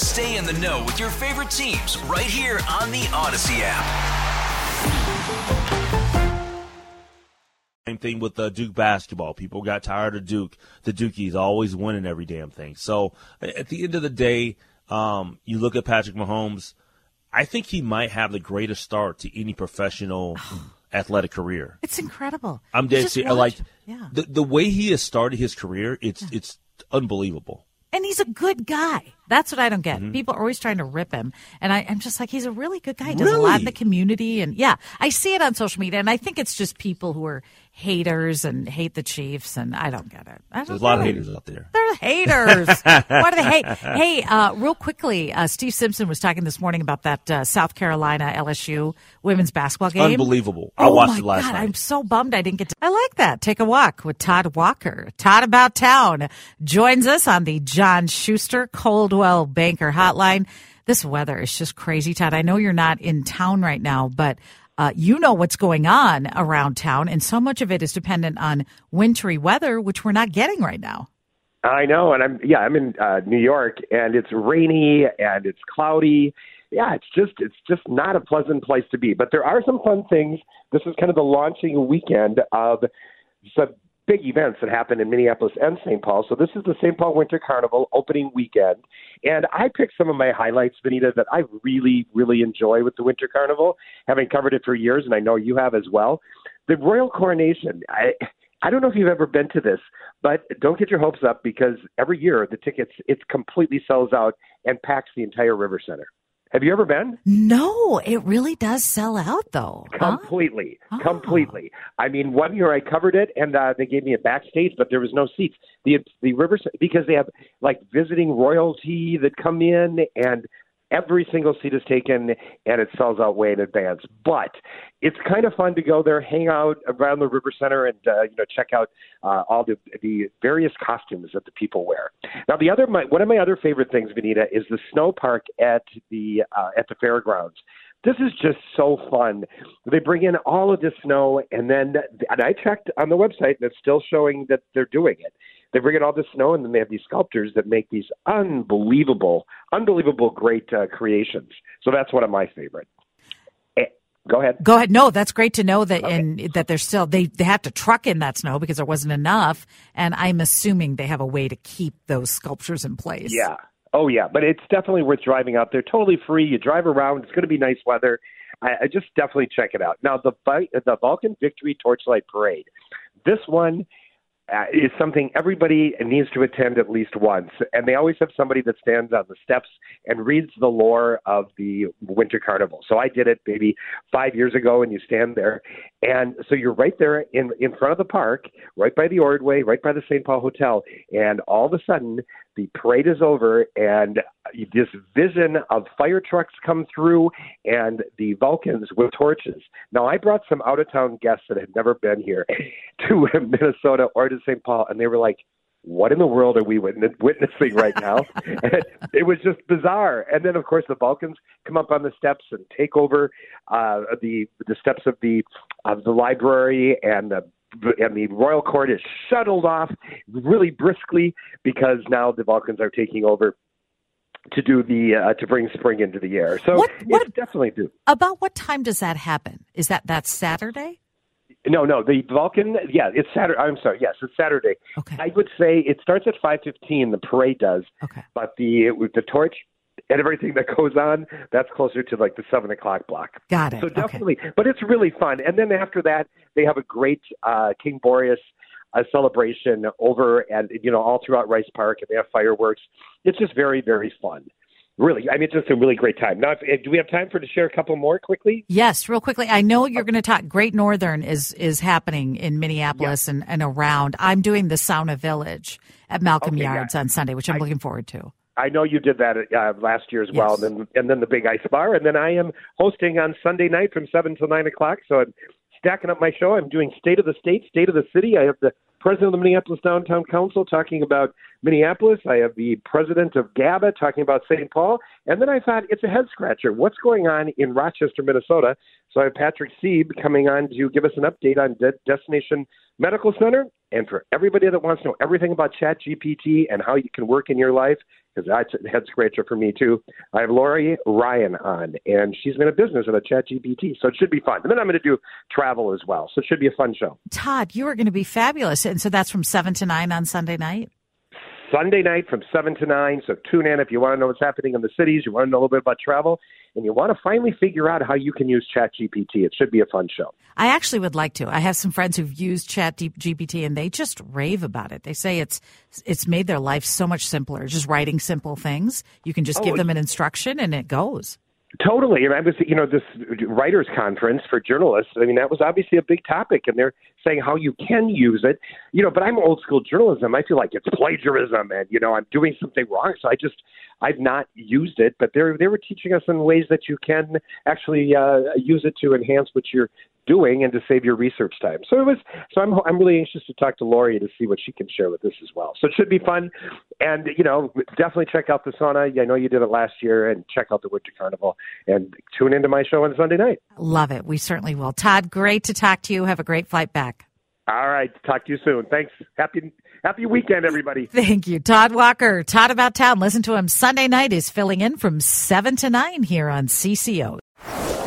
Stay in the know with your favorite teams right here on the Audacy app. Same thing with uh, Duke basketball. People got tired of Duke. The Dukies always winning every damn thing. So at the end of the day, um, you look at Patrick Mahomes. I think he might have the greatest start to any professional athletic career. It's incredible. I'm dead serious. Like yeah. the the way he has started his career, it's yeah. it's unbelievable. And he's a good guy. That's what I don't get. Mm-hmm. People are always trying to rip him. And I, am just like, he's a really good guy. He does really? a lot in the community. And yeah, I see it on social media. And I think it's just people who are haters and hate the Chiefs, and I don't get it. Don't There's a lot of haters out there. They're haters. Why do they hate? Hey, uh, real quickly, uh, Steve Simpson was talking this morning about that uh, South Carolina LSU women's basketball game. Unbelievable. I oh watched it last God, night. I'm so bummed I didn't get to. I like that. Take a walk with Todd Walker. Todd About Town joins us on the John Schuster Coldwell Banker Hotline. This weather is just crazy, Todd. I know you're not in town right now, but uh, you know what's going on around town, and so much of it is dependent on wintry weather, which we're not getting right now. I know, and I'm yeah, I'm in uh, New York, and it's rainy and it's cloudy. Yeah, it's just it's just not a pleasant place to be. But there are some fun things. This is kind of the launching weekend of some big events that happen in Minneapolis and St. Paul. So this is the St. Paul Winter Carnival opening weekend. And I picked some of my highlights, Vineeta, that I really, really enjoy with the Winter Carnival, having covered it for years, and I know you have as well. The Royal Coronation. I I don't know if you've ever been to this, but don't get your hopes up because every year the tickets it completely sells out and packs the entire River Center. Have you ever been? No, it really does sell out though. Completely, huh? completely. I mean, one year I covered it, and uh, they gave me a backstage, but there was no seats. The the river because they have like visiting royalty that come in, and every single seat is taken, and it sells out way in advance. But it's kind of fun to go there, hang out around the river center, and uh, you know check out uh, all the the various costumes that the people wear. Now, the other my, one of my other favorite things, Vineeta, is the snow park at the uh, at the fairgrounds. This is just so fun. They bring in all of this snow, and then and I checked on the website, and it's still showing that they're doing it. They bring in all the snow, and then they have these sculptors that make these unbelievable, unbelievable, great uh, creations. So that's one of my favorite. Go ahead. Go ahead. No, that's great to know that okay. in that they're still they they have to truck in that snow because there wasn't enough, and I'm assuming they have a way to keep those sculptures in place. Yeah. Oh yeah, but it's definitely worth driving out there. Totally free. You drive around. It's going to be nice weather. I, I just definitely check it out. Now the the Vulcan Victory Torchlight Parade. This one uh, is something everybody needs to attend at least once. And they always have somebody that stands on the steps and reads the lore of the Winter Carnival. So I did it maybe five years ago, and you stand there. And so you're right there in, in front of the park, right by the Ordway, right by the St. Paul Hotel. And all of a sudden, the parade is over, and this vision of fire trucks come through and the Vulcans with torches. Now, I brought some out of town guests that had never been here to Minnesota or to St. Paul, and they were like, what in the world are we witnessing right now? it was just bizarre. And then, of course, the Vulcans come up on the steps and take over uh, the the steps of the of the library, and the and the royal court is shuttled off really briskly because now the Vulcans are taking over to do the uh, to bring spring into the air. So what, what, definitely do. About what time does that happen? Is that that Saturday? No, no, the Vulcan. Yeah, it's Saturday. I'm sorry. Yes, it's Saturday. Okay. I would say it starts at five fifteen. The parade does. Okay. But the with the torch and everything that goes on, that's closer to like the seven o'clock block. Got it. So Okay. definitely, but it's really fun. And then after that, they have a great uh, King Boreas uh, celebration over and you know all throughout Rice Park, and they have fireworks. It's just very very fun. Really, I mean, it's just a really great time. Now, if, do we have time for to share a couple more quickly? Yes, real quickly. I know you're going to talk. Great Northern is is happening in Minneapolis and, and around. I'm doing the Sauna Village at Malcolm Okay, yeah. Yards on Sunday, which I'm looking forward to. I know you did that uh, last year as well, and then and then the big ice bar, and then I am hosting on Sunday night from seven till nine o'clock. So I'm stacking up my show. I'm doing State of the State, State of the City. I have the president of the Minneapolis Downtown Council talking about Minneapolis. I have the president of GABA talking about St. Paul, and then I thought it's a head scratcher. What's going on in Rochester, Minnesota? So I have Patrick Seeb coming on to give us an update on De- Destination Medical Center. And for everybody that wants to know everything about ChatGPT and how you can work in your life, because that's a head scratcher for me too. I have Lori Ryan on, and she's been a business about ChatGPT, so it should be fun. And then I'm going to do travel as well, so it should be a fun show. Todd, you are going to be fabulous, and so that's from seven to nine on Sunday night. Sunday night from 7 to 9. So tune in if you want to know what's happening in the cities, you want to know a little bit about travel, and you want to finally figure out how you can use ChatGPT. It should be a fun show. I actually would like to. I have some friends who've used ChatGPT and they just rave about it. They say it's it's made their life so much simpler. Just writing simple things, you can just Oh, give them an instruction, and it goes. Totally. I was, you know, this writers' conference for journalists. I mean, that was obviously a big topic, and they're saying how you can use it. You know, but I'm old school journalism. I feel like it's plagiarism, and you know, I'm doing something wrong. So I just, I've not used it. But they they were teaching us in ways that you can actually uh, use it to enhance what you're doing and to save your research time. So it was. So I'm I'm really anxious to talk to Lori to see what she can share with us as well. So it should be fun, and you know, definitely check out the sauna. I know you did it last year, and check out the Winter Carnival, and tune into my show on Sunday night. Love it. We certainly will. Todd, great to talk to you. Have a great flight back. All right, talk to you soon. Thanks. Happy happy weekend, everybody. Thank you. Todd Walker, Todd About Town. Listen to him Sunday night is filling in from 7 to 9 here on CCO.